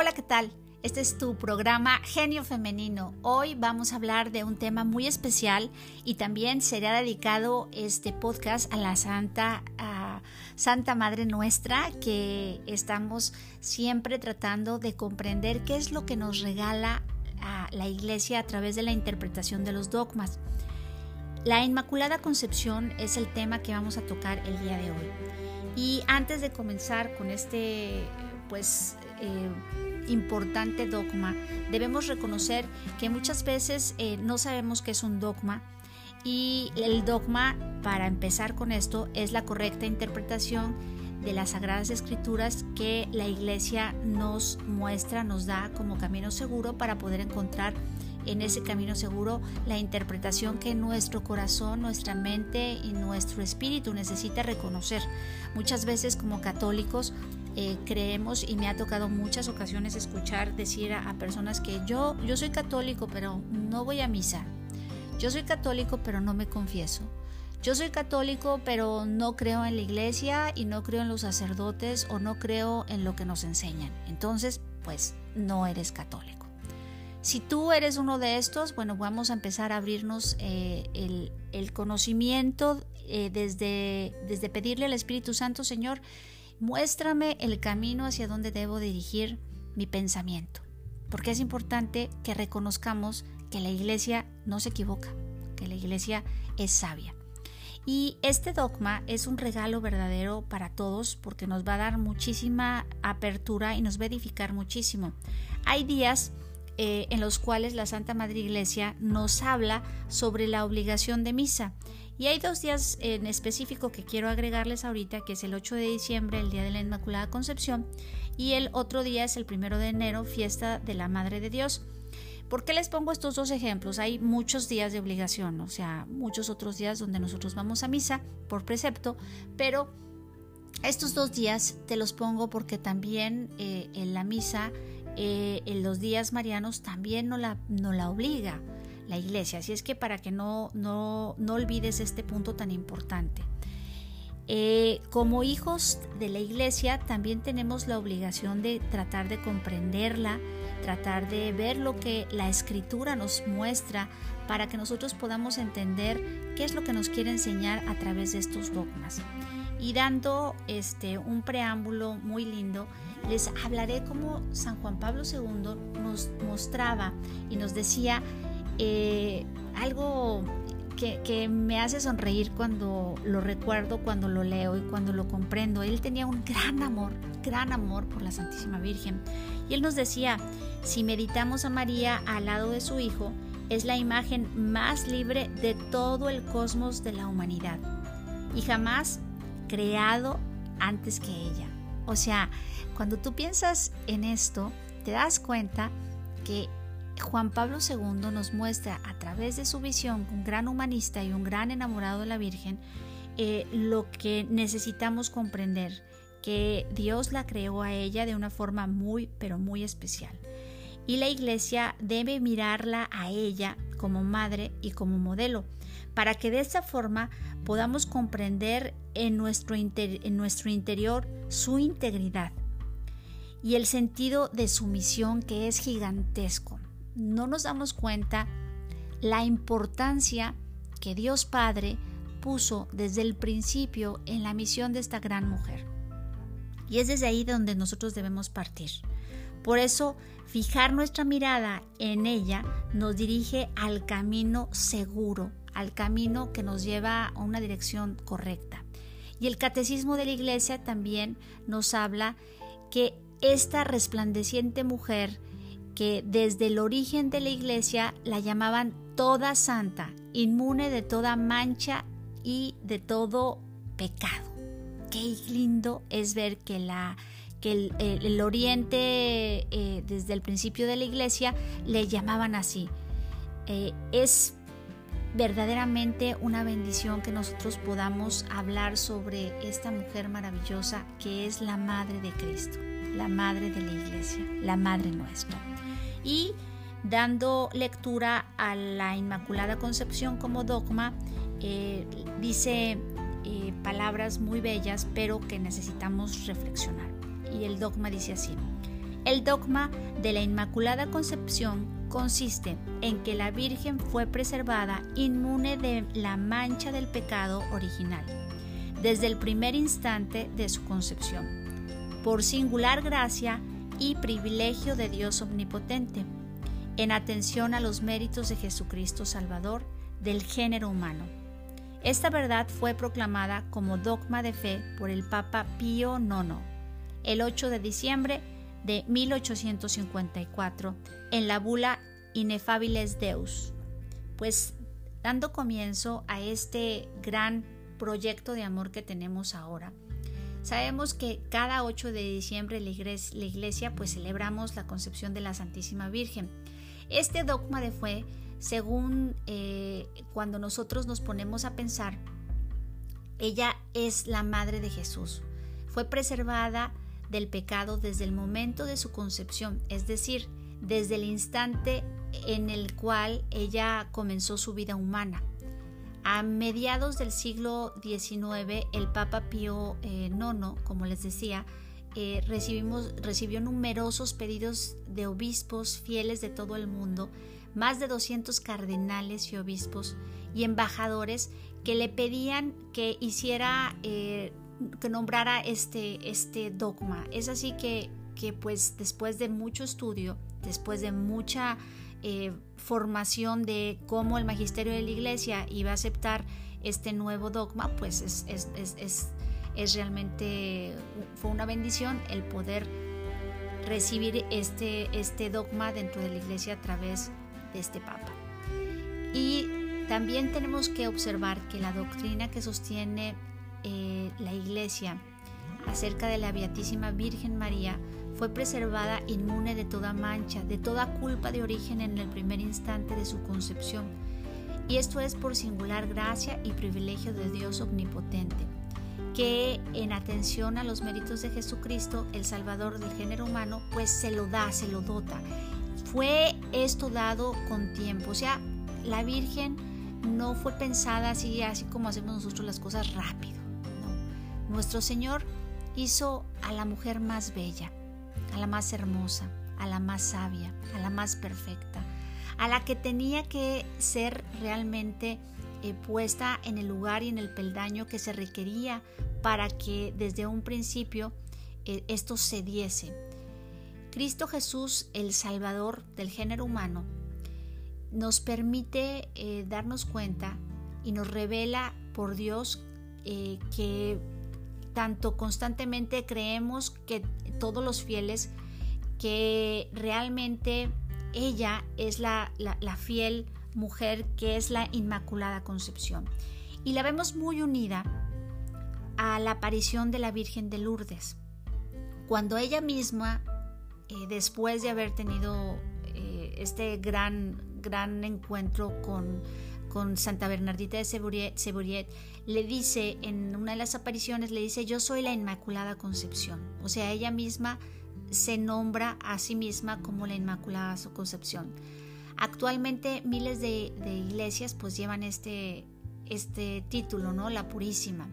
Hola, ¿qué tal? Este es tu programa Genio Femenino. Hoy vamos a hablar de un tema muy especial y también será dedicado este podcast a la Santa, Santa Madre Nuestra, que estamos siempre tratando de comprender qué es lo que nos regala a la Iglesia a través de la interpretación de los dogmas. La Inmaculada Concepción es el tema que vamos a tocar el día de hoy. Y antes de comenzar con este, pues, eh, importante dogma, debemos reconocer que muchas veces eh, no sabemos qué es un dogma y el dogma, para empezar con esto, es la correcta interpretación de las Sagradas Escrituras que la Iglesia nos muestra, nos da como camino seguro para poder encontrar en ese camino seguro la interpretación que nuestro corazón, nuestra mente y nuestro espíritu necesita reconocer. Muchas veces como católicos eh, creemos y me ha tocado muchas ocasiones escuchar decir a, personas que yo, yo soy católico pero no voy a misa. Yo soy católico pero no me confieso. Yo soy católico pero no creo en la iglesia y no creo en los sacerdotes o no creo en lo que nos enseñan. Entonces, pues no eres católico. Si tú eres uno de estos, bueno, vamos a empezar a abrirnos eh, el, conocimiento eh, desde, desde pedirle al Espíritu Santo, Señor, Muéstrame el camino hacia donde debo dirigir mi pensamiento. Porque es importante que reconozcamos que la iglesia no se equivoca, que la iglesia es sabia. Y este dogma es un regalo verdadero para todos porque nos va a dar muchísima apertura y nos va a edificar muchísimo. Hay días eh, en los cuales la Santa Madre Iglesia nos habla sobre la obligación de misa y hay dos días en específico que quiero agregarles ahorita, que es el 8 de diciembre, el Día de la Inmaculada Concepción, y el otro día es el 1 de enero, fiesta de la Madre de Dios. ¿Por qué les pongo estos dos ejemplos? Hay muchos días de obligación, o sea, muchos otros días donde nosotros vamos a misa por precepto, pero estos dos días te los pongo porque también eh, en la misa, eh, en los días marianos, también no la, la obliga la iglesia. Así es que para que no, no, no olvides este punto tan importante. Eh, como hijos de la iglesia también tenemos la obligación de tratar de comprenderla, tratar de ver lo que la escritura nos muestra para que nosotros podamos entender qué es lo que nos quiere enseñar a través de estos dogmas. Y dando este, un preámbulo muy lindo, les hablaré cómo San Juan Pablo II nos mostraba y nos decía eh, algo que, me hace sonreír cuando lo recuerdo, cuando lo leo y cuando lo comprendo. Él tenía un gran amor, gran amor por la Santísima Virgen. Y él nos decía, si meditamos a María al lado de su Hijo, es la imagen más libre de todo el cosmos de la humanidad y jamás creado antes que ella. O sea, cuando tú piensas en esto, te das cuenta que Juan Pablo II nos muestra a través de su visión, un gran humanista y un gran enamorado de la Virgen, eh, lo que necesitamos comprender, que Dios la creó a ella de una forma muy, pero muy especial. Y la iglesia debe mirarla a ella como madre y como modelo, para que de esta forma podamos comprender en nuestro, en nuestro interior su integridad y el sentido de su misión que es gigantesco no nos damos cuenta la importancia que Dios Padre puso desde el principio en la misión de esta gran mujer. Y es desde ahí donde nosotros debemos partir. Por eso, fijar nuestra mirada en ella nos dirige al camino seguro, al camino que nos lleva a una dirección correcta. Y el catecismo de la iglesia también nos habla que esta resplandeciente mujer que desde el origen de la iglesia la llamaban toda santa, inmune de toda mancha y de todo pecado. Qué lindo es ver que, la, que el, oriente eh, desde el principio de la iglesia le llamaban así. Eh, es verdaderamente una bendición que nosotros podamos hablar sobre esta mujer maravillosa que es la Madre de Cristo, la Madre de la Iglesia, la Madre nuestra y dando lectura a la Inmaculada Concepción como dogma, eh, dice eh, palabras muy bellas, pero que necesitamos reflexionar. Y el dogma dice así, El dogma de la Inmaculada Concepción consiste en que la Virgen fue preservada inmune de la mancha del pecado original, desde el primer instante de su concepción, por singular gracia y privilegio de Dios Omnipotente, en atención a los méritos de Jesucristo Salvador del género humano. Esta verdad fue proclamada como dogma de fe por el Papa Pío IX el 8 de diciembre de 1854 en la bula Inefabiles Deus. Pues dando comienzo a este gran proyecto de amor que tenemos ahora. Sabemos que cada 8 de diciembre la iglesia, pues celebramos la concepción de la Santísima Virgen. Este dogma de fe según eh, cuando nosotros nos ponemos a pensar, ella es la madre de Jesús. Fue preservada del pecado desde el momento de su concepción, es decir, desde el instante en el cual ella comenzó su vida humana. A mediados del siglo XIX, el Papa Pío IX, eh, como les decía, eh, recibimos, recibió numerosos pedidos de obispos fieles de todo el mundo más de 200 cardenales y obispos y embajadores que le pedían que hiciera, eh, que nombrara este, este dogma. Es así que, que, pues después de mucho estudio, después de mucha eh, formación de cómo el magisterio de la iglesia iba a aceptar este nuevo dogma, pues es, es, es, es realmente, fue una bendición el poder recibir este, este dogma dentro de la iglesia a través de de este Papa. Y también tenemos que observar que la doctrina que sostiene eh, la Iglesia acerca de la Beatísima Virgen María fue preservada inmune de toda mancha, de toda culpa de origen en el primer instante de su concepción. Y esto es por singular gracia y privilegio de Dios omnipotente, que en atención a los méritos de Jesucristo, el Salvador del género humano, pues se lo da, se lo dota fue esto dado con tiempo. O sea, la Virgen no fue pensada así, así como hacemos nosotros las cosas rápido. Nuestro Señor hizo a la mujer más bella, a la más hermosa, a la más sabia, a la más perfecta, a la que tenía que ser realmente eh, puesta en el lugar y en el peldaño que se requería para que desde un principio eh, esto se diese. Cristo Jesús, el Salvador del género humano, nos permite eh, darnos cuenta y nos revela por Dios que tanto constantemente creemos que todos los fieles, que realmente ella es la, la fiel mujer que es la Inmaculada Concepción. Y la vemos muy unida a la aparición de la Virgen de Lourdes. Cuando ella misma eh, después de haber tenido eh, este gran, gran encuentro con, con Santa Bernardita de Seburiet, le dice en una de las apariciones, le dice, yo soy la Inmaculada Concepción. O sea, ella misma se nombra a sí misma como la Inmaculada Concepción. Actualmente miles de, de iglesias pues llevan este, este título, ¿no? La Purísima.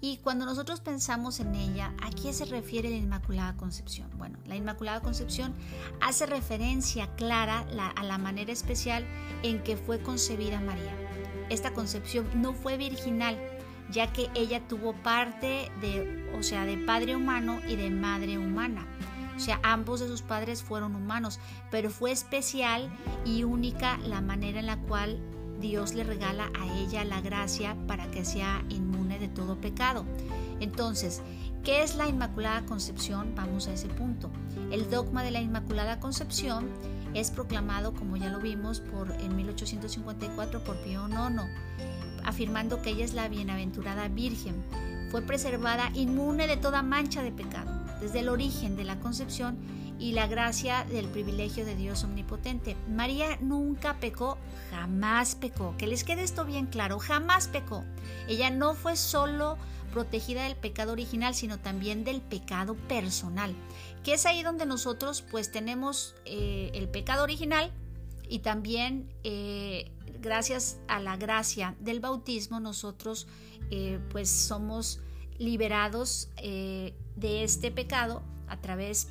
Y cuando nosotros pensamos en ella, ¿a qué se refiere la Inmaculada Concepción? Bueno, la Inmaculada Concepción hace referencia clara a la manera especial en que fue concebida María. Esta concepción no fue virginal, ya que ella tuvo parte de, o sea, de padre humano y de madre humana. O sea, ambos de sus padres fueron humanos, pero fue especial y única la manera en la cual Dios le regala a ella la gracia para que sea inmune de todo pecado. Entonces, ¿qué es la Inmaculada Concepción? Vamos a ese punto. El dogma de la Inmaculada Concepción es proclamado, como ya lo vimos, por, en 1854 por Pío IX, afirmando que ella es la bienaventurada Virgen. Fue preservada inmune de toda mancha de pecado, desde el origen de la concepción y la gracia del privilegio de Dios omnipotente. María nunca pecó, jamás pecó. Que les quede esto bien claro, jamás pecó. Ella no fue solo protegida del pecado original, sino también del pecado personal, que es ahí donde nosotros pues tenemos eh, el pecado original y también eh, gracias a la gracia del bautismo nosotros eh, pues somos liberados de este pecado a través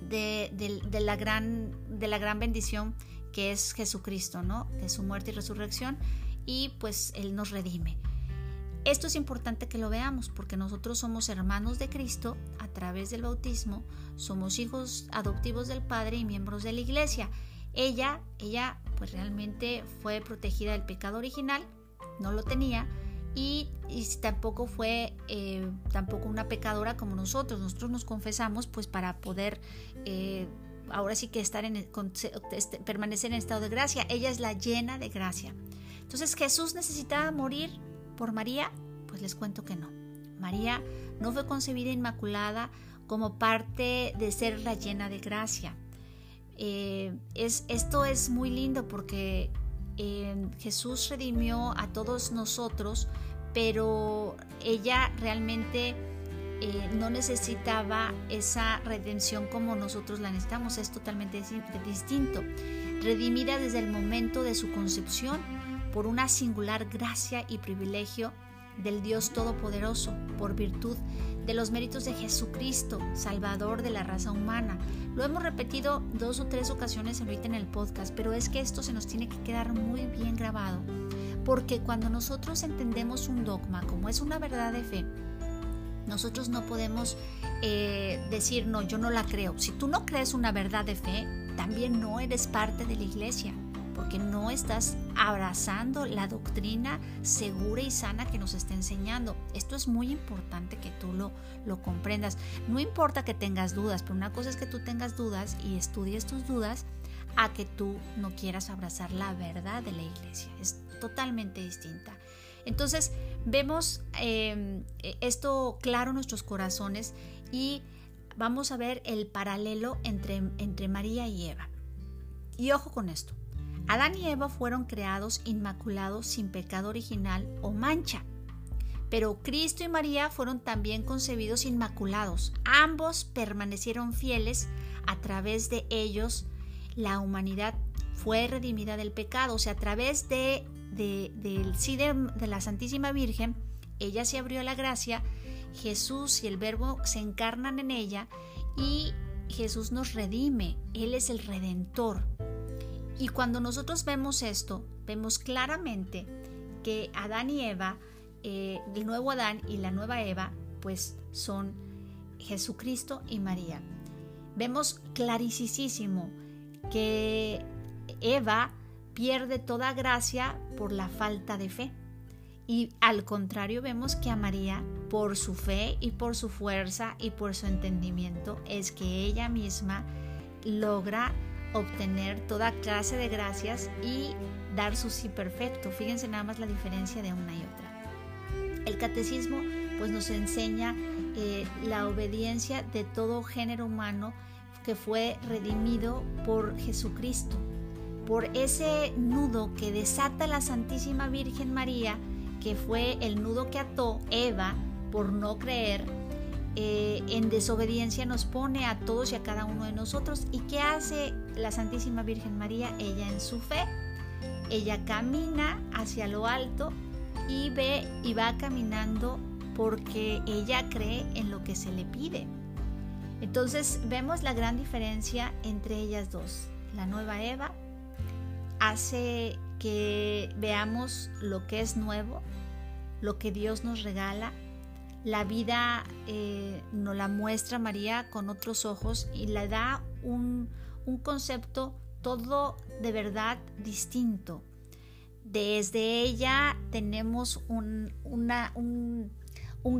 de, la gran, de la gran bendición que es Jesucristo, ¿no? De su muerte y resurrección y pues Él nos redime. Esto es importante que lo veamos porque nosotros somos hermanos de Cristo a través del bautismo, somos hijos adoptivos del Padre y miembros de la iglesia. Ella, ella pues realmente fue protegida del pecado original, no lo tenía, y, tampoco fue eh, tampoco una pecadora como nosotros. Nosotros nos confesamos pues para poder eh, ahora sí que estar en este, permanecer en estado de gracia. Ella es la llena de gracia. Entonces Jesús necesitaba morir por María, pues les cuento que no. María no fue concebida inmaculada como parte de ser la llena de gracia. Eh, es, esto es muy lindo porque Jesús redimió a todos nosotros pero ella realmente eh, no necesitaba esa redención como nosotros la necesitamos, es totalmente distinto. Redimida desde el momento de su concepción por una singular gracia y privilegio del Dios Todopoderoso, por virtud de los méritos de Jesucristo, Salvador de la raza humana. Lo hemos repetido dos o tres ocasiones ahorita en el podcast, pero es que esto se nos tiene que quedar muy bien grabado porque cuando nosotros entendemos un dogma como es una verdad de fe, nosotros no podemos eh, decir, no, yo no la creo. Si tú no crees una verdad de fe, también no eres parte de la iglesia, porque no estás abrazando la doctrina segura y sana que nos está enseñando. Esto es muy importante que tú lo, lo comprendas. No importa que tengas dudas, pero una cosa es que tú tengas dudas y estudies tus dudas a que tú no quieras abrazar la verdad de la iglesia totalmente distinta. Entonces vemos em, esto claro en nuestros corazones y vamos a ver el paralelo entre, entre María y Eva. Y ojo con esto. Adán y Eva fueron creados inmaculados sin pecado original o mancha. Pero Cristo y María fueron también concebidos inmaculados. Ambos permanecieron fieles a través de ellos. La humanidad fue redimida del pecado. O sea, a través de del sí de, la Santísima Virgen, ella se abrió a la gracia, Jesús y el Verbo se encarnan en ella y Jesús nos redime, Él es el redentor. Y cuando nosotros vemos esto, vemos claramente que Adán y Eva, eh, el nuevo Adán y la nueva Eva, pues son Jesucristo y María. Vemos clarísimo que Eva pierde toda gracia por la falta de fe. Y al contrario vemos que a María, por su fe y por su fuerza y por su entendimiento, es que ella misma logra obtener toda clase de gracias y dar su sí perfecto. Fíjense nada más la diferencia de una y otra. El catecismo pues nos enseña eh, la obediencia de todo género humano que fue redimido por Jesucristo por ese nudo que desata la Santísima Virgen María, que fue el nudo que ató Eva por no creer, eh, en desobediencia nos pone a todos y a cada uno de nosotros. ¿Y qué hace la Santísima Virgen María? Ella en su fe, ella camina hacia lo alto y ve y va caminando porque ella cree en lo que se le pide. Entonces vemos la gran diferencia entre ellas dos, la nueva Eva hace que veamos lo que es nuevo, lo que Dios nos regala. La vida eh, nos la muestra María con otros ojos y le da un, concepto todo de verdad distinto. Desde ella tenemos un, un,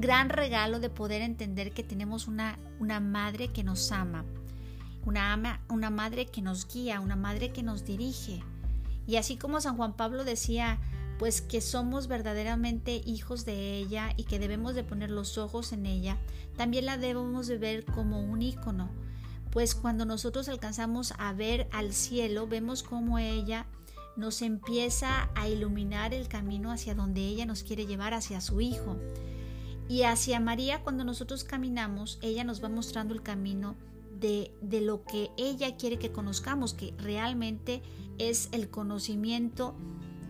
gran regalo de poder entender que tenemos una, una madre que nos ama, una, ama, una madre que nos guía, una madre que nos dirige, y así como San Juan Pablo decía, pues que somos verdaderamente hijos de ella y que debemos de poner los ojos en ella, también la debemos de ver como un ícono, pues cuando nosotros alcanzamos a ver al cielo, vemos como ella nos empieza a iluminar el camino hacia donde ella nos quiere llevar, hacia su Hijo. Y hacia María, cuando nosotros caminamos, ella nos va mostrando el camino de, de lo que ella quiere que conozcamos, que realmente es el conocimiento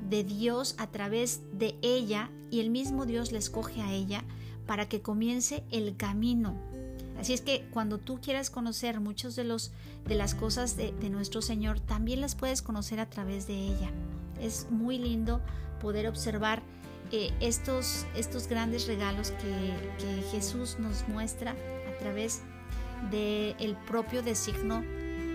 de Dios a través de ella y el mismo Dios le escoge a ella para que comience el camino Así es que cuando tú quieras conocer muchos de los de las cosas de, nuestro Señor, también las puedes conocer a través de ella. Es muy lindo poder observar eh, estos, estos grandes regalos que, Jesús nos muestra a través del propio designo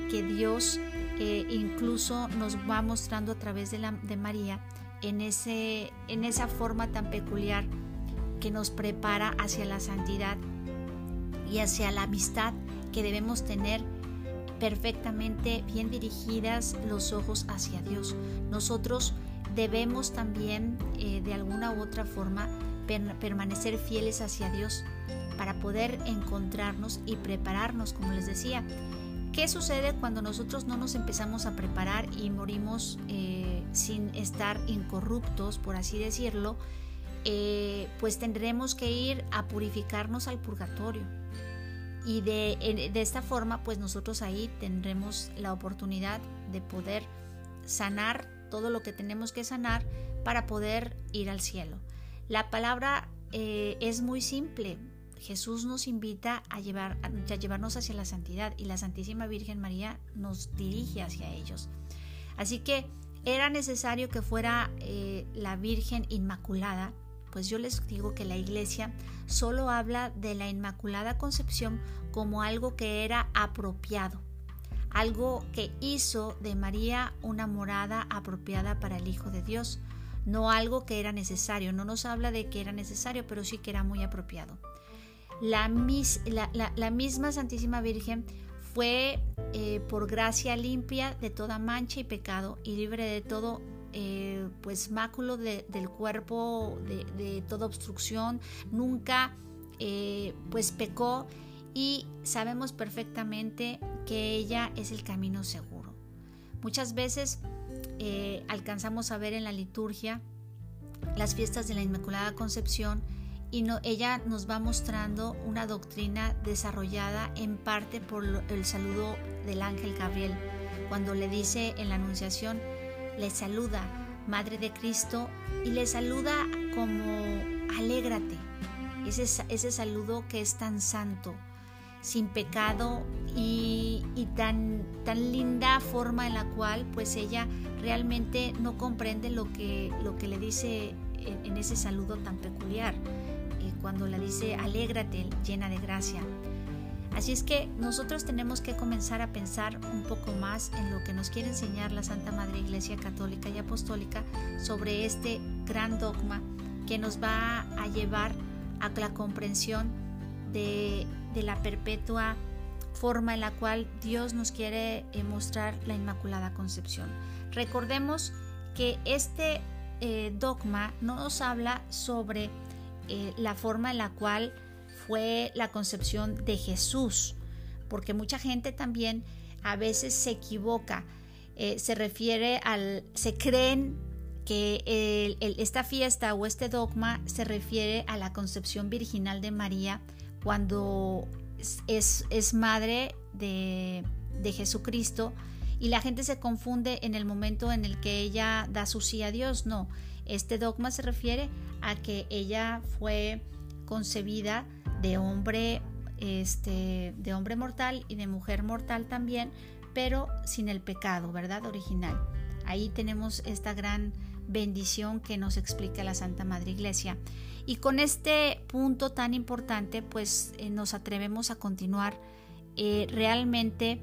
que Dios eh, incluso nos va mostrando a través de, la, María en, ese, en esa forma tan peculiar que nos prepara hacia la santidad y hacia la amistad que debemos tener perfectamente bien dirigidas los ojos hacia Dios. Nosotros debemos también eh, de alguna u otra forma permanecer fieles hacia Dios para poder encontrarnos y prepararnos, como les decía. ¿Qué sucede cuando nosotros no nos empezamos a preparar y morimos eh, sin estar incorruptos, por así decirlo? Eh, pues tendremos que ir a purificarnos al purgatorio. Y de, esta forma, pues nosotros ahí tendremos la oportunidad de poder sanar todo lo que tenemos que sanar para poder ir al cielo. La palabra eh, es muy simple. Jesús nos invita a, llevar, a llevarnos hacia la santidad y la Santísima Virgen María nos dirige hacia ellos. Así que era necesario que fuera eh, la Virgen Inmaculada pues yo les digo que la iglesia solo habla de la Inmaculada Concepción como algo que era apropiado, algo que hizo de María una morada apropiada para el Hijo de Dios, no algo que era necesario, no nos habla de que era necesario, pero sí que era muy apropiado. La, misma Santísima Virgen fue eh, por gracia limpia de toda mancha y pecado y libre de todo eh, pues máculo del cuerpo, de, toda obstrucción, nunca eh, pues pecó y sabemos perfectamente que ella es el camino seguro. Muchas veces alcanzamos a ver en la liturgia las fiestas de la Inmaculada Concepción y no, ella nos va mostrando una doctrina desarrollada en parte por el saludo del ángel Gabriel, cuando le dice en la Anunciación, le saluda, Madre de Cristo, y le saluda como alégrate. Ese, ese saludo que es tan santo, sin pecado y, tan, tan linda forma en la cual pues ella realmente no comprende lo que, lo que le dice en, ese saludo tan peculiar. Cuando le dice alégrate, llena de gracia. Así es que nosotros tenemos que comenzar a pensar un poco más en lo que nos quiere enseñar la Santa Madre Iglesia Católica y Apostólica sobre este gran dogma que nos va a llevar a la comprensión de, la perpetua forma en la cual Dios nos quiere eh, mostrar la Inmaculada Concepción. Recordemos que este eh, dogma no nos habla sobre eh, la forma en la cual fue la concepción de Jesús, porque mucha gente también a veces se equivoca, eh, se refiere al, se creen que esta fiesta o este dogma se refiere a la concepción virginal de María cuando es, es madre de, de Jesucristo y la gente se confunde en el momento en el que ella da su sí a Dios. No, este dogma se refiere a que ella fue concebida de hombre, este, de hombre mortal y de mujer mortal también, pero sin el pecado, ¿verdad? Original. Ahí tenemos esta gran bendición que nos explica la Santa Madre Iglesia. Y con este punto tan importante, pues eh, nos atrevemos a continuar eh, realmente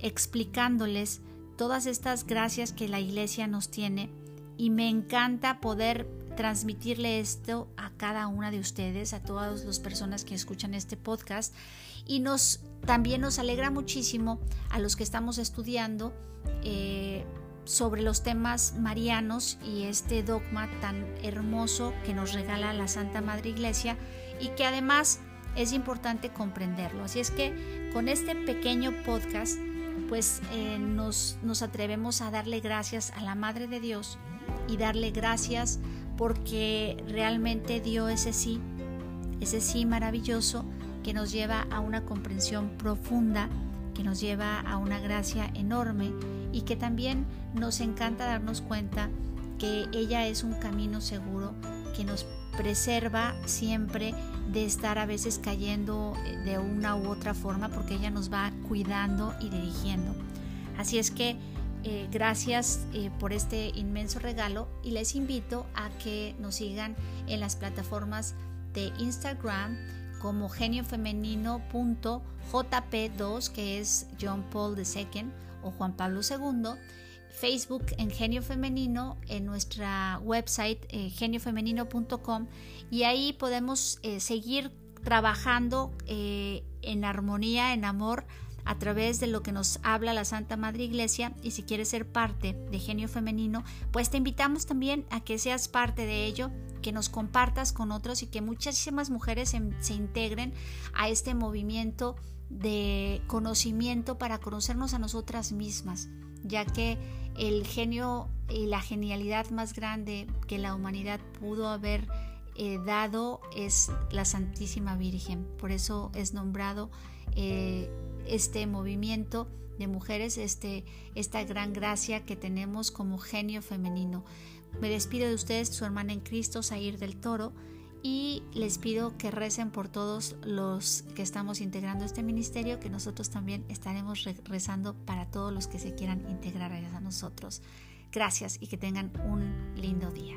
explicándoles todas estas gracias que la Iglesia nos tiene. Y me encanta poder transmitirle esto a cada una de ustedes, a todas las personas que escuchan este podcast y nos también nos alegra muchísimo a los que estamos estudiando eh, sobre los temas marianos y este dogma tan hermoso que nos regala la Santa Madre Iglesia y que además es importante comprenderlo. Así es que con este pequeño podcast pues eh, nos, nos atrevemos a darle gracias a la Madre de Dios y darle gracias porque realmente dio ese sí, ese sí maravilloso que nos lleva a una comprensión profunda, que nos lleva a una gracia enorme y que también nos encanta darnos cuenta que ella es un camino seguro que nos preserva siempre de estar a veces cayendo eh, de una u otra forma porque ella nos va cuidando y dirigiendo. Así es que eh, gracias eh, por este inmenso regalo y les invito a que nos sigan en las plataformas de Instagram como geniofemenino.jp2 que es John Paul II o Juan Pablo II Facebook en Genio Femenino, en nuestra website eh, geniofemenino.com y ahí podemos eh, seguir trabajando eh, en armonía, en amor, a través de lo que nos habla la Santa Madre Iglesia. Y si quieres ser parte de Genio Femenino, pues te invitamos también a que seas parte de ello, que nos compartas con otros y que muchísimas mujeres se integren a este movimiento de conocimiento para conocernos a nosotras mismas, ya que el genio y la genialidad más grande que la humanidad pudo haber eh, dado es la Santísima Virgen. Por eso es nombrado eh, este movimiento de mujeres, este, esta gran gracia que tenemos como genio femenino. Me despido de ustedes, su hermana en Cristo, Sair del Toro y les pido que recen por todos los que estamos integrando este ministerio, que nosotros también estaremos rezando para todos los que se quieran integrar a nosotros. Gracias y que tengan un lindo día.